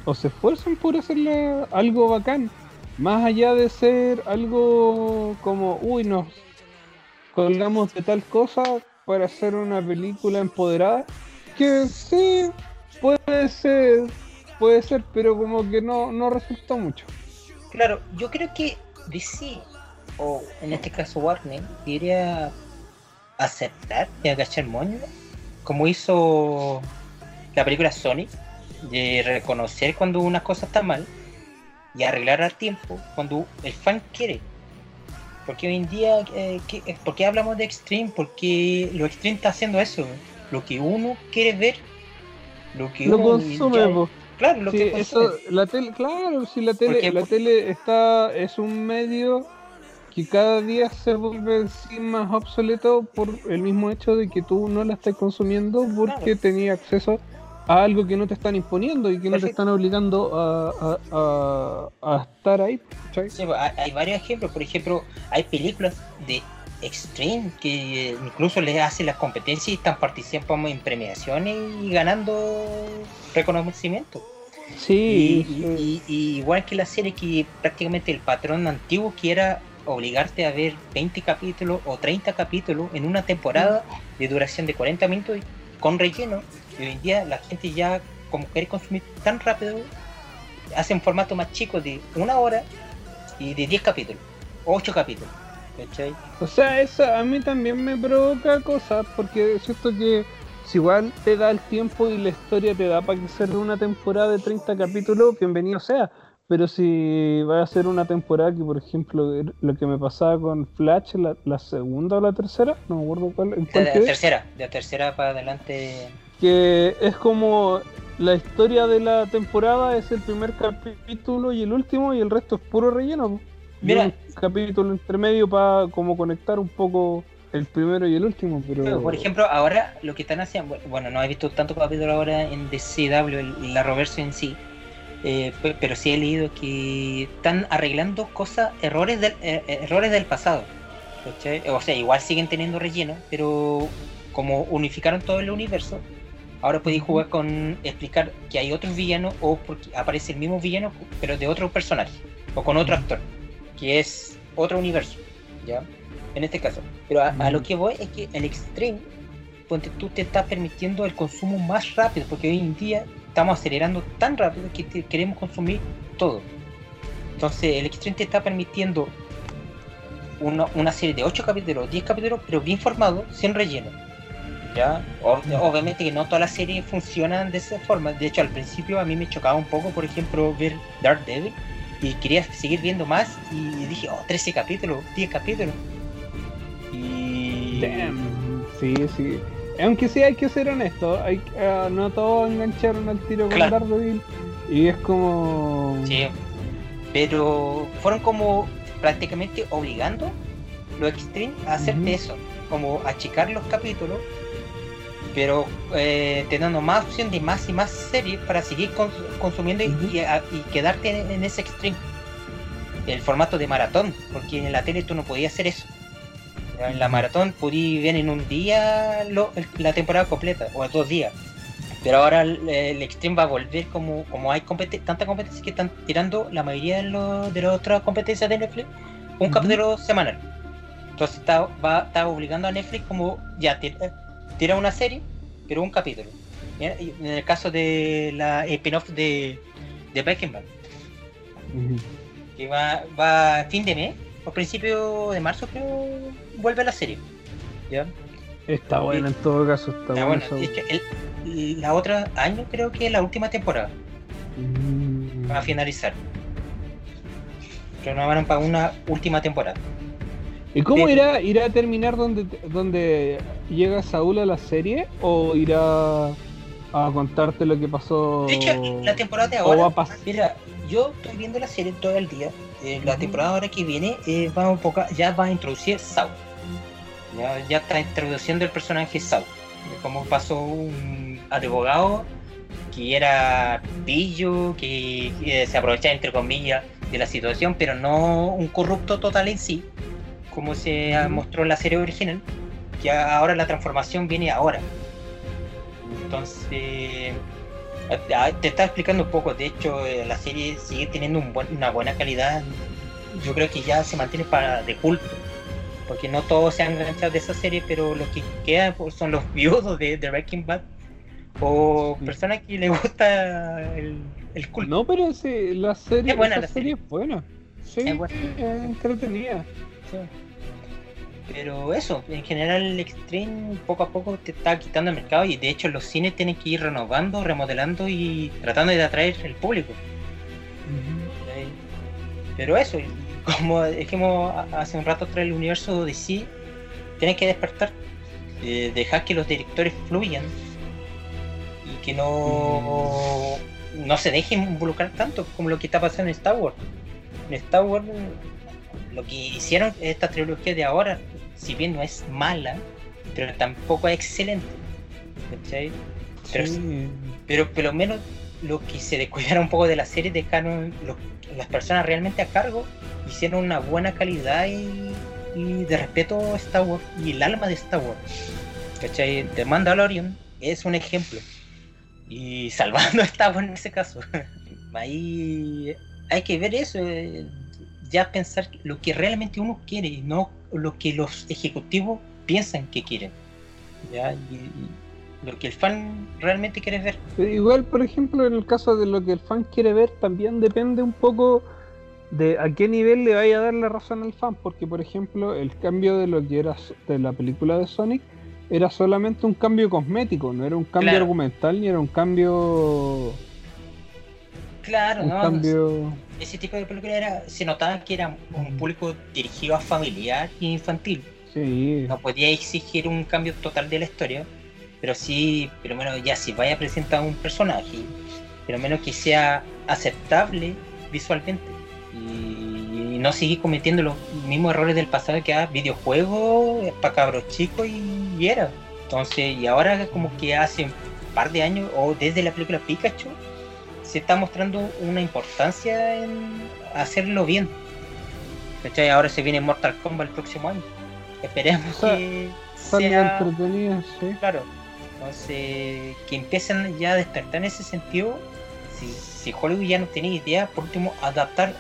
o se esfuerzan por hacerle algo bacán. Más allá de ser algo como, uy, nos colgamos de tal cosa para hacer una película empoderada. Que sí, puede ser, puede ser, pero como que no, no resultó mucho. Claro, yo creo que DC, o en este caso Warner, debería aceptar y agachar moño, como hizo la película Sonic, de reconocer cuando una cosa está mal y arreglar al tiempo cuando el fan quiere. Porque hoy en día, eh, ¿qué- eh, ¿por qué hablamos de Extreme? Porque lo Extreme está haciendo eso. Lo que uno quiere ver, lo que Lo uno consume. Claro, lo Sí, que eso, la tele, claro, si la tele, la tele está, es un medio que cada día se vuelve sí más obsoleto por el mismo hecho de que tú no la estás consumiendo porque Claro. tenías acceso a algo que no te están imponiendo y que no te están obligando a, a, a, estar ahí. Pues, hay, varios ejemplos, por ejemplo, hay películas de Extreme que incluso les hacen las competencias y están participando en premiaciones y ganando reconocimiento. Sí, y, igual que la serie que prácticamente el patrón antiguo que era obligarte a ver 20 capítulos o 30 capítulos en una temporada de duración de 40 minutos con relleno. Y hoy en día la gente ya, como quiere consumir tan rápido, hacen formato más chico de una hora y de 10 capítulos, 8 capítulos. O sea, eso a mí también me provoca cosas, porque siento que si igual te da el tiempo y la historia te da para que sea una temporada de 30 capítulos, bienvenido sea. Pero si va a ser una temporada que, por ejemplo, lo que me pasaba con Flash, la, segunda o la tercera, no me acuerdo cuál. de la tercera, de la tercera para adelante. Que es como la historia de la temporada es el primer capítulo y el último, y el resto es puro relleno. Mira, un capítulo intermedio para como conectar un poco el primero y el último, pero... por ejemplo, ahora lo que están haciendo, bueno, no he visto tanto capítulo ahora en DCW, la Roverso en sí, eh, pero sí he leído que están arreglando cosas, errores del, eh, eh, errores del pasado. O sea, igual siguen teniendo relleno, pero como unificaron todo el universo, ahora podéis jugar con explicar que hay otros villanos o porque aparece el mismo villano, pero de otro personaje o con otro actor, que es otro universo, ¿ya? En este caso. Pero a, lo que voy es que el Extreme, ponte tú te está permitiendo el consumo más rápido, porque hoy en día estamos acelerando tan rápido que queremos consumir todo. Entonces el Extreme te está permitiendo una, serie de 8 capítulos, 10 capítulos, pero bien formado, sin relleno. ¿Ya? obviamente que no todas las series funcionan de esa forma. De hecho, al principio a mí me chocaba un poco, por ejemplo, ver Dark Devil y quería seguir viendo más y dije, oh, 13 capítulos, 10 capítulos. Damn. Sí, sí. Aunque sí hay que ser honesto, hay, uh, no todos engancharon al tiro con Daredevil y es como... Sí, pero fueron como prácticamente obligando los Extreme a hacer eso, como achicar los capítulos, pero eh, teniendo más opción de más y más series para seguir consumiendo y, quedarte en, ese Extreme. El formato de maratón, porque en la tele tú no podías hacer eso. En la maratón pudí ver en un día la temporada completa, o en dos días. Pero ahora el, Extreme va a volver como, como hay tanta competencia que están tirando la mayoría de, de las otras competencias de Netflix un capítulo semanal. Entonces está, va, está obligando a Netflix como ya tira, una serie, pero un capítulo. En el caso de la spin-off de, de Breaking Bad, que va, va a fin de mes, o principio de marzo creo, vuelve la serie. ¿ya? Está buena en todo caso, está, bueno. la otra año creo que es la última temporada. Mm. Va a finalizar. Renovaron para una última temporada. ¿Y cómo irá, irá a terminar donde, donde llega Saúl a la serie? ¿O irá a contarte lo que pasó? De hecho, la temporada de ahora. Mira, yo estoy viendo la serie todo el día. Eh, la temporada ahora que viene eh, va un poco, ya va a introducir Saul. Ya, ya está introduciendo el personaje Saul. Como pasó un abogado que era pillo, que, se aprovechaba entre comillas de la situación, pero no un corrupto total en sí, como se mostró en la serie original, que ahora la transformación viene ahora. Entonces, te estaba explicando un poco, de hecho eh, la serie sigue teniendo una buena calidad, yo creo que ya se mantiene para de culto, porque no todos se han enganchado de esa serie, pero los que quedan pues, son los viudos de, The Breaking Bad o personas que les gusta el, el culto. No, pero sí, la serie es buena. La serie. es buena. Sí, es entretenida. Pero eso, en general el Extreme poco a poco te está quitando el mercado y de hecho los cines tienen que ir renovando, remodelando y tratando de atraer el público. Pero eso, como dijimos hace un rato tras el universo de sí, tienen que despertar, eh, dejar que los directores fluyan y que no, no se dejen involucrar tanto como lo que está pasando en Star Wars. En Star Wars lo que hicieron esta trilogía de ahora, si bien no es mala, pero tampoco es excelente. Pero, Sí. pero por lo menos lo que se descuidara un poco de la serie dejaron lo- las personas realmente a cargo, hicieron una buena calidad y, y de respeto a Star Wars y el alma de Star Wars. ¿Cachai? The Mandalorian es un ejemplo. Y salvando a Star Wars en ese caso. Ahí hay que ver eso, eh, ya pensar lo que realmente uno quiere y no lo que los ejecutivos piensan que quieren. ¿ya? Y, y lo que el fan realmente quiere ver. Pero igual, por ejemplo, en el caso de lo que el fan quiere ver, también depende un poco de a qué nivel le vaya a dar la razón al fan. Porque, por ejemplo, el cambio de lo que era de la película de Sonic era solamente un cambio cosmético, no era un cambio Claro. argumental ni era un cambio. Claro, Un no, cambio. ese tipo de película era, se notaba que era un público dirigido a familiar e infantil. Sí. No podía exigir un cambio total de la historia, pero sí, pero menos ya si vaya a presentar un personaje, pero menos que sea aceptable visualmente y no seguir cometiendo los mismos errores del pasado que era videojuego para cabros chicos y, y era. Entonces, y ahora como que hace un par de años o desde la película Pikachu se está mostrando una importancia en hacerlo bien. ¿Cachai? Ahora se viene Mortal Kombat el próximo año. Esperemos O sea, que sea entretenida, sí. claro. Entonces, que empiecen ya a despertar en ese sentido. Si, si Hollywood ya no tiene idea, por último, adaptar,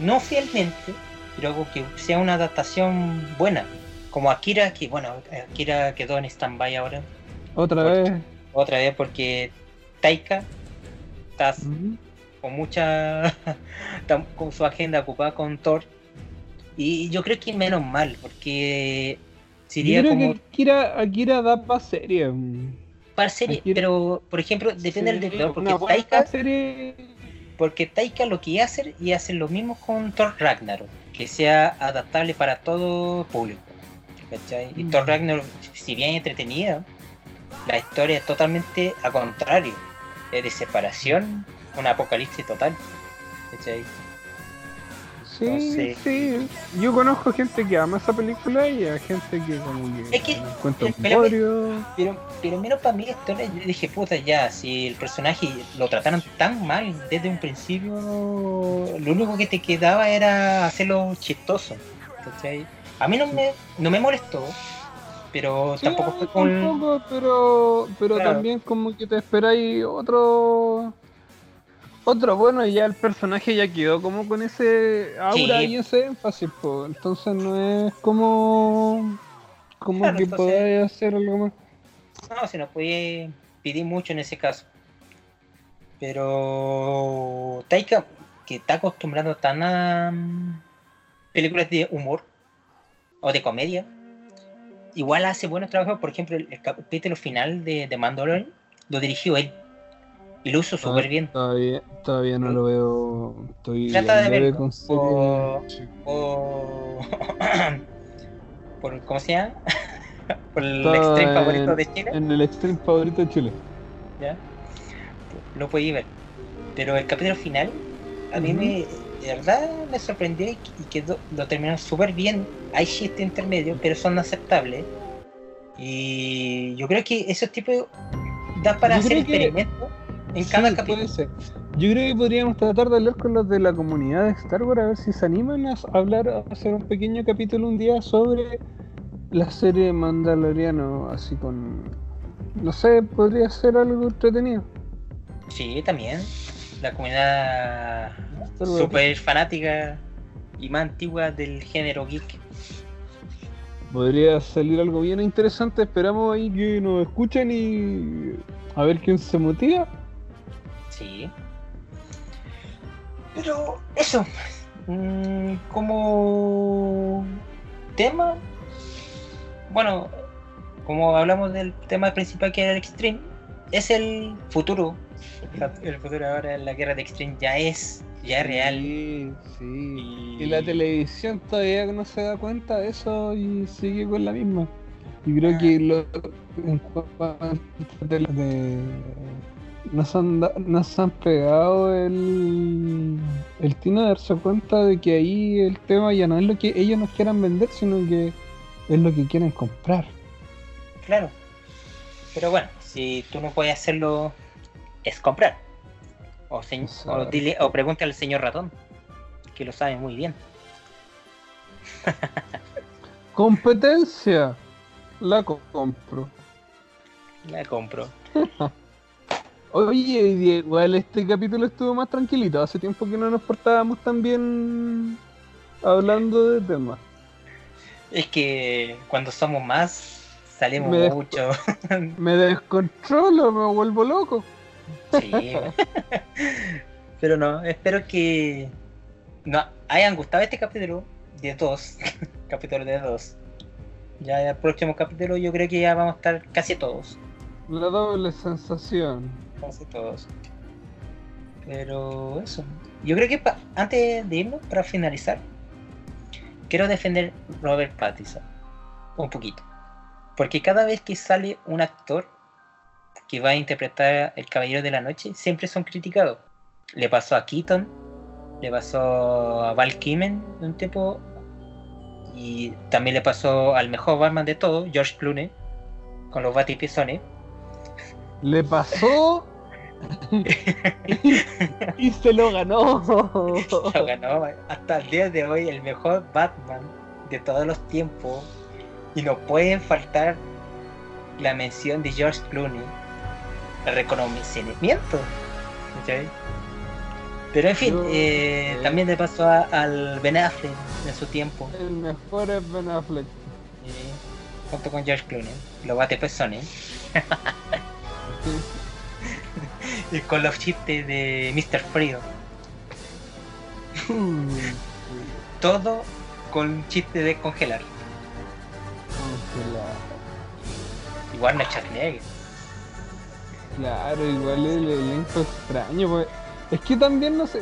no fielmente, pero algo que sea una adaptación buena. Como Akira, que bueno, Akira quedó en stand-by ahora, Otra Por- vez. otra vez porque Taika está Ujú. con mucha con su agenda ocupada con Thor y yo creo que menos mal porque sería Yo creo como que Akira, Akira da para serie. mm. para serie Akira- pero por ejemplo depende del director porque Taika serie. porque Taika lo que hacer y hacer lo mismo con Thor Ragnarok que sea adaptable para todo público ¿cachai? y Mm. Thor Ragnarok si bien entretenida la historia es totalmente a contrario es de separación un apocalipsis total ¿cachai? Sí, Entonces- sí. Yo conozco gente que ama esa película y a gente que como que, Es que- encuentra un pero- bodrio. Pero, pero menos para mí historia, yo dije, puta, ya, si el personaje lo trataron tan mal desde un principio, lo único que te quedaba era hacerlo chistoso. ¿cachai? A mí no me, no me molestó, pero tampoco fue con... tampoco, pero, pero Claro. también como que te esperáis otro... Otro, bueno, y ya el personaje ya quedó como con ese aura Sí. y ese énfasis, pues. Entonces no es como... Como Claro, que entonces- podáis hacer algo más. No, si no podía pedir mucho en ese caso. Pero Taika, que está acostumbrado tan a mm, películas de humor o de comedia, igual hace buenos trabajos. Por ejemplo, el, el capítulo final de, de Mandalorian lo dirigió él y lo hizo súper bien. Todavía, todavía no lo veo. Estoy Trata de con o-. O por ¿cómo se llama? por el Está extreme favorito en- de Chile. En el extreme favorito de Chile. ¿ya? Lo podí ver. Pero el capítulo final, a mí me, de verdad me sorprendió y, y quedó, lo terminaron súper bien. Hay chistes intermedios, pero son aceptables. Y yo creo que esos tipos da para Yo hacer que- experimentos en cada Sí, capítulo. puede ser. Yo creo que podríamos tratar de hablar con los de la comunidad de Star Wars a ver si se animan a hablar, a hacer un pequeño capítulo un día sobre la serie Mandaloriano, así con. No sé, podría ser algo entretenido. Sí, también. La comunidad súper fanática y más antigua del género geek. Podría salir algo bien interesante. Esperamos ahí que nos escuchen y a ver quién se motiva. Sí. Pero eso. mm, como tema. Bueno, como hablamos del tema principal que era el Extreme, es el futuro. El futuro ahora, la guerra de Extreme ya es, ya es real. Sí, sí. Y- Y la televisión todavía no se da cuenta de eso y sigue con la misma. Y creo que lo, en tele- de- nos han, da- nos han pegado el, el tino de darse cuenta de que ahí el tema ya no es lo que ellos nos quieran vender, sino que es lo que quieren comprar. Claro. Pero bueno, Si tú no puedes hacerlo, es comprar. O, se- o, dile, al señor ratón, que lo sabe muy bien. Competencia. La co- compro. La compro. Oye, igual este capítulo estuvo más tranquilito. Hace tiempo que no nos portábamos tan bien hablando de temas. Es que cuando somos más, salimos Me mucho. Me descontrolo, me vuelvo loco. Sí. Pero no, espero que no hayan gustado este capítulo de dos. capítulo de dos. Ya el próximo capítulo yo creo que ya vamos a estar casi todos. La doble sensación. Casi todos. Pero eso. Yo creo que antes de irnos, para finalizar, quiero defender Robert Pattinson. Un poquito. Porque cada vez que sale un actor que va a interpretar El Caballero de la Noche, siempre son criticados. Le pasó a Keaton, le pasó a Val Kilmer un tiempo, y también le pasó al mejor Batman de todos, George Clooney, con los batipizones. Le pasó. y se lo ganó. Lo ganó hasta el día de hoy el mejor Batman de todos los tiempos. Y no pueden faltar la mención de George Clooney. Reconocimiento. ¿cachai? Pero en fin, Yo- eh, eh. también le pasó a- al Ben Affleck en su tiempo. El mejor es Ben Affleck. junto con George Clooney. Lo bate pezones. Y con los chistes de Mr. Frío. Todo con chiste de congelar. Igual no es Schwarzenegger. Claro, igual el elenco extraño, pues. Es que también, no sé,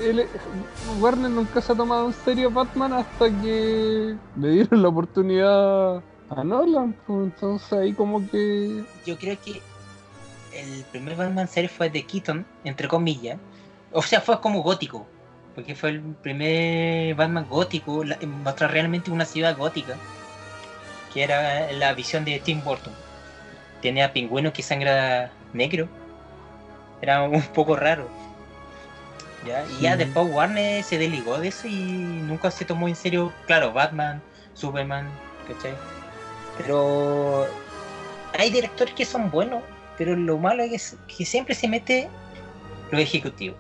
Warner nunca se ha tomado en serio Batman hasta que le dieron la oportunidad a Nolan, pues entonces ahí como que... Yo creo que el primer Batman serie fue de Keaton, entre comillas. O sea, fue como gótico. Porque fue el primer Batman gótico, mostrar realmente una ciudad gótica. Que era la visión de Tim Burton. Tenía pingüinos que sangra negro. Era un poco raro. ¿Ya? Y ya después Warner se desligó de eso y nunca se tomó en serio, claro, Batman, Superman, ¿cachai? Pero hay directores que son buenos, pero lo malo es que siempre se mete los ejecutivos.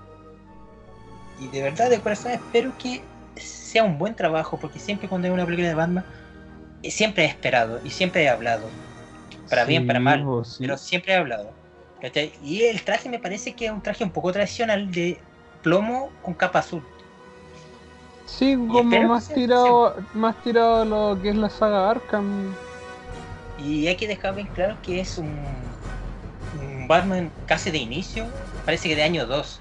Y de verdad, de corazón, espero que sea un buen trabajo, porque siempre cuando hay una película de Batman, eh, siempre he esperado y siempre he hablado. Para bien, para mal, sí. pero siempre he hablado. ¿Cachai? Y el traje me parece que es un traje un poco tradicional de plomo con capa azul. Sí, como más sea- tirado, más tirado a lo que es la saga Arkham. Y hay que dejar bien claro que es un, un Batman casi de inicio, parece que de año 2.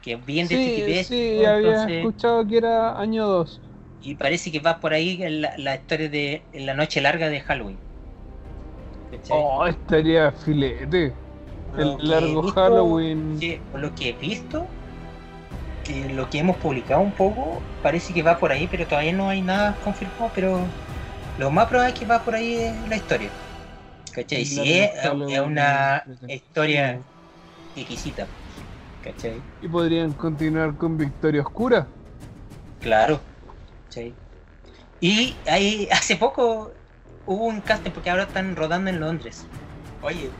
Que bien Sí, detectivesco, sí, había entonces- escuchado que era año 2. y parece que va por ahí la, la historia de en la noche larga de Halloween. ¿Cachai? Oh, estaría filete. El largo visto- Halloween. Sí, lo que he visto, que lo que hemos publicado un poco, parece que va por ahí, pero todavía no hay nada confirmado, pero lo más probable es que va por ahí la historia. ¿Cachai? Si es, una historia exquisita. ¿Cachai? Y podrían continuar con Victoria Oscura. Claro. ¿cachai? Y ahí hace poco hubo un casting porque ahora están rodando en Londres. Oye,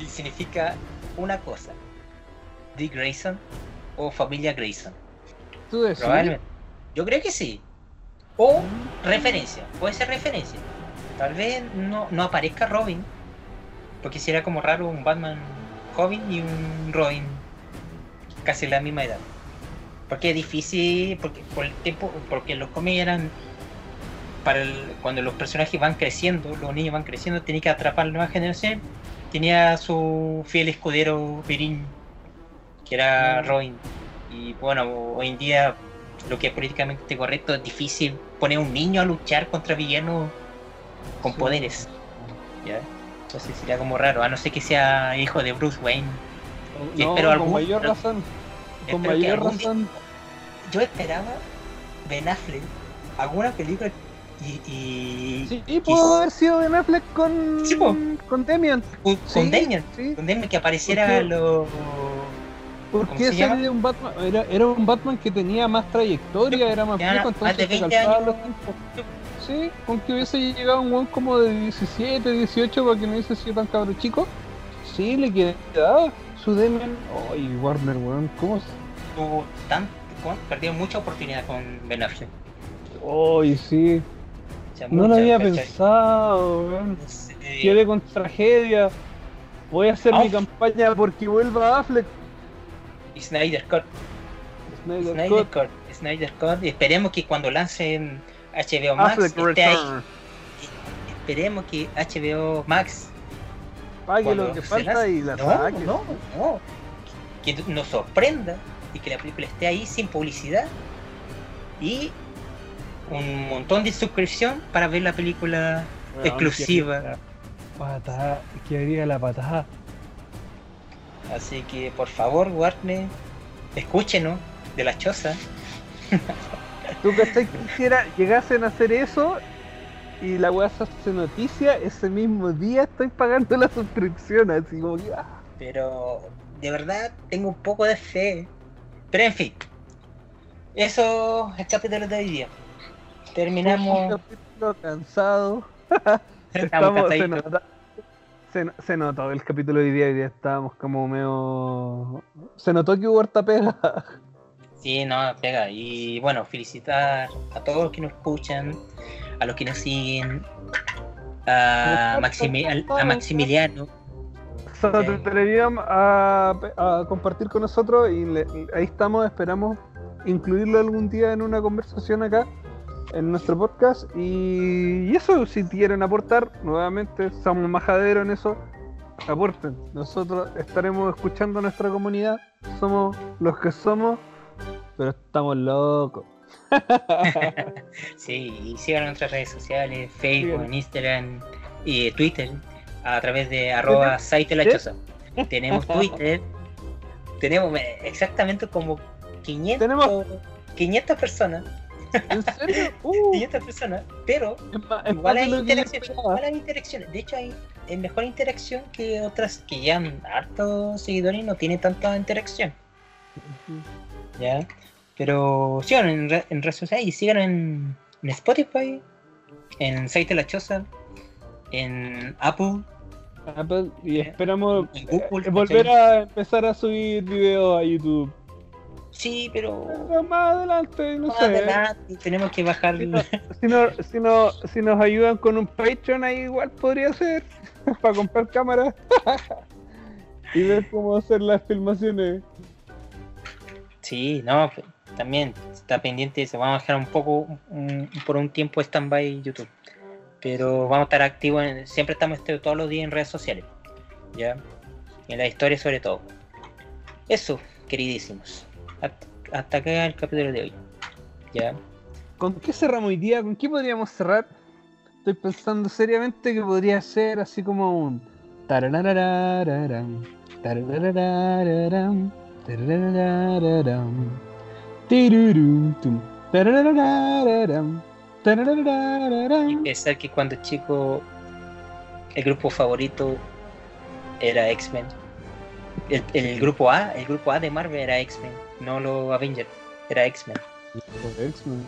y significa una cosa. Dick Grayson o familia Grayson. ¿Tú decís? Probablemente. Yo creo que sí. O referencia. Puede ser referencia. Tal vez no, no aparezca Robin. Porque sería como raro un Batman joven y un Robin casi la misma edad. Porque es difícil, porque por el tiempo, porque los cómics eran para el- cuando los personajes van creciendo, los niños van creciendo, tenía que atrapar a la nueva generación. Tenía su fiel escudero Pirín, que era Mm. Robin. Y bueno, hoy en día lo que es políticamente correcto es difícil poner a un niño a luchar contra villanos con Sí. poderes. ¿ya? Entonces sería como raro, a no ser que sea hijo de Bruce Wayne. Y No, espero con algún- mayor razón. Con mayor día- razón. Yo esperaba Ben Affleck alguna película Y, y, Sí, y pudo haber sido Ben Affleck con, Sí, con Demian. con, Sí, con Damian, sí. con Damian que apareciera lo... ¿Cómo Porque se ese era un Batman, era, era un Batman que tenía más trayectoria, era más viejo, entonces se 20 calzaban años. los tiempos. Sí, con que hubiese llegado un weón como de 17, 18 para que no hubiese sido tan cabro chico. Sí, le quedaba su Demian. Ay, Warner, weón, ¿cómo se.? tuvo tan, perdió mucha oportunidad con Ben Affleck. Ay, sí. No lo había ¿cachai? pensado, weón. Quedé con tragedia. Voy a hacer mi campaña porque vuelva Affleck. Snyder Cut, Snyder Snyder Cut. Cut, Snyder Cut. Y esperemos que cuando lancen HBO Max Affleck esté ahí. Esperemos que HBO Max Pague lo que falta lance- y la no, no, no. Que nos sorprenda y que la película esté ahí sin publicidad y un montón de suscripción para ver la película exclusiva. Patada, que haría la patada. Así que por favor, Warner, escúchenos de la choza. ¿Tú cachai que quisiera llegasen a hacer eso y la weá se hace noticia? Ese mismo día estoy pagando la suscripción, así como que. ah. Pero de verdad tengo un poco de fe. Pero en fin, eso es el capítulo de hoy día. Terminamos. cansado. Estamos se, se, se notó el capítulo de hoy día, hoy día estábamos como medio... Se notó que hubo harta pega. Sí, no, pega. Y bueno, felicitar a todos los que nos escuchan, a los que nos siguen, a, Maximi- a Maximiliano. Se atrevían a, a compartir con nosotros y le- ahí estamos, esperamos incluirlo algún día en una conversación acá en nuestro podcast. Y, y eso, si quieren aportar, nuevamente somos majaderos en eso, aporten. Nosotros estaremos escuchando a nuestra comunidad, somos los que somos, pero estamos locos. Sí, y sigan nuestras redes sociales, Facebook, Instagram y Twitter, a través de arroba site la choza. Tenemos Twitter, tenemos eh, exactamente como 500, Tenemos- 500 personas, ¿En serio? Uh, 500 personas, pero es más, es igual hay igual hay interacciones. De hecho, hay, mejor interacción que otras que ya han hartos seguidores y no tiene tanta interacción. ¿ya? Pero sigan en, re- en redes sociales y sigan en, en Spotify, en Site La Choza, en Apple, Apple, y esperamos en Google. eh, volver a empezar a subir videos a YouTube. Sí, pero Pero más adelante, no más sé. adelante tenemos que bajar. Si, no- si, no- si, no- si nos ayudan con un Patreon, ahí igual podría ser. para comprar cámaras. y ver cómo hacer las filmaciones. Sí, no, también está pendiente. Se vamos a dejar un poco un- por un tiempo stand-by YouTube. Pero vamos a estar activos. en- siempre estamos este- todos los días en redes sociales. ¿Ya? En la historia, sobre todo. Eso, queridísimos. Hasta, hasta acá el capítulo de hoy. ¿Ya? ¿Con qué cerramos hoy día? ¿Con qué podríamos cerrar? Estoy pensando seriamente que podría ser así como un. tarararararam, tarararararam, tarararararam, tirurum, tum, tarararararam, tarararararam. Y pensar que cuando chico el grupo favorito era X-Men. El, el grupo A, el grupo A de Marvel era X-Men, no los Avengers, era X-Men. X-Men.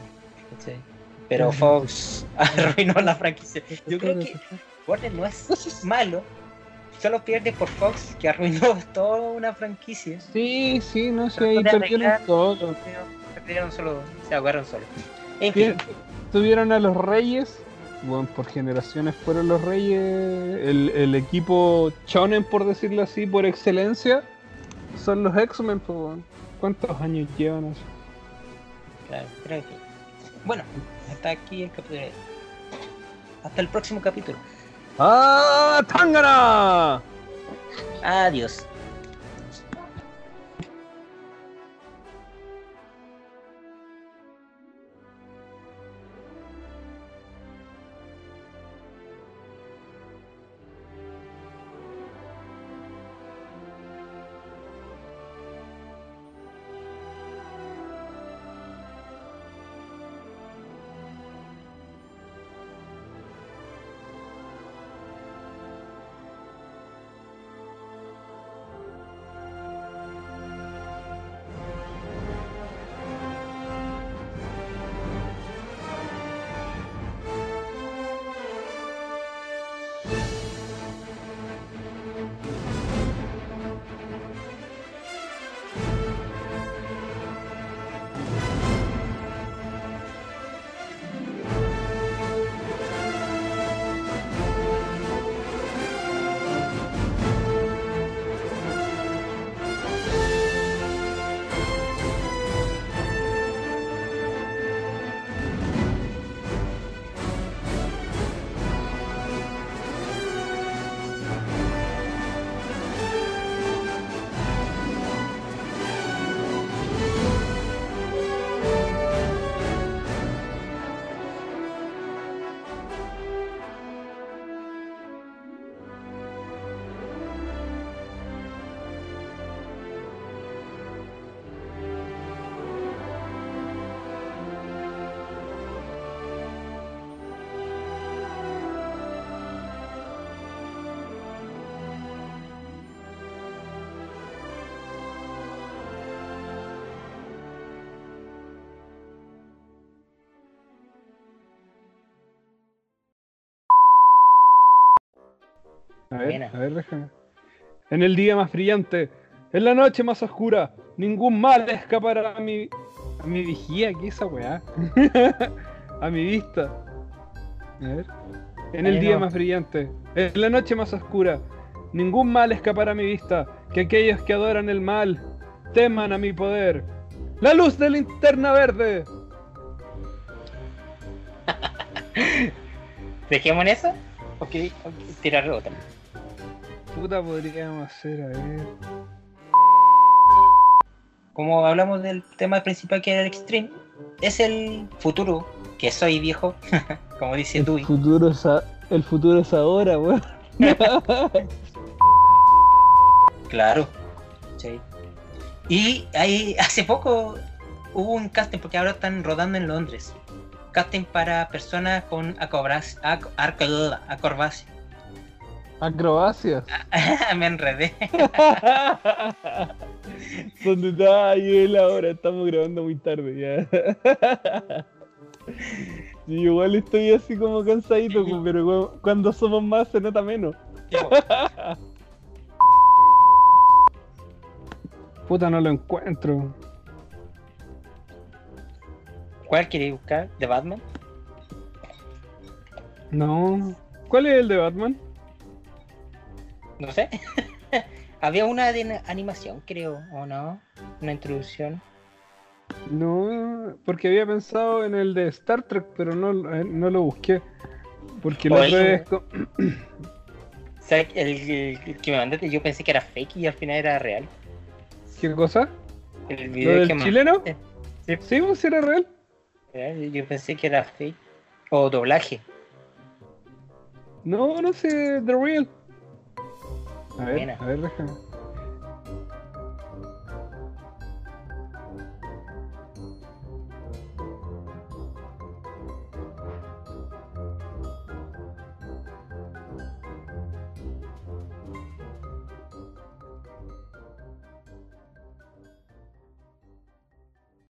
Pero Fox arruinó la franquicia. Yo creo que Warner no es malo, solo pierde por Fox que arruinó toda una franquicia. Sí, sí, no sé, ahí perdieron todo. Perdieron solo, se ahogaron solo. En fin, Tuvieron a los Reyes, bueno, por generaciones fueron los Reyes, el, el equipo Chonen, por decirlo así, por excelencia, son los X-Men, pues, weón. ¿Cuántos años llevan así? claro, en fin. Bueno, hasta aquí el capítulo. Hasta el próximo capítulo. ¡Ah, Tangana! Adiós. A ver, Buena. a ver, déjame. En el día más brillante, en la noche más oscura, ningún mal escapará a mi. a mi vigía, ¿qué es esa weá? a mi vista. A ver. En el Ahí día no. más brillante, en la noche más oscura, ningún mal escapará a mi vista, que aquellos que adoran el mal teman a mi poder. ¡La luz de linterna verde! ¿Dejemos en eso? Ok, ok, tirar otra. Puta, podríamos hacer, a ver. Como hablamos del tema principal que era el Extreme, es el futuro, que soy viejo, como dice Dewey. futuro es, a- el futuro es ahora, weón. Claro. Sí. Y ahí hace poco hubo un casting, porque ahora están rodando en Londres. Casting para personas con acrobacia. ac- acrobacia. Acrobacias. Me enredé. Son detalles la hora, estamos grabando muy tarde ya. Yo igual estoy así como cansadito, pero cu- cuando somos más se nota menos. Puta, no lo encuentro. ¿Cuál queréis buscar? ¿De Batman? No. ¿Cuál es el de Batman? No sé. Había una de animación, creo, ¿o no? Una introducción. No, porque había pensado en el de Star Trek, pero no, eh, no lo busqué. Porque la otra vez el, el- que me mandaste yo pensé que era fake y al final era real. ¿Qué cosa? El ¿Lo video del que chileno? Sí. Sí, pues era real, Yo pensé que era fake. O doblaje. No, no sé, The Real. A ver, Buena. a ver, déjame.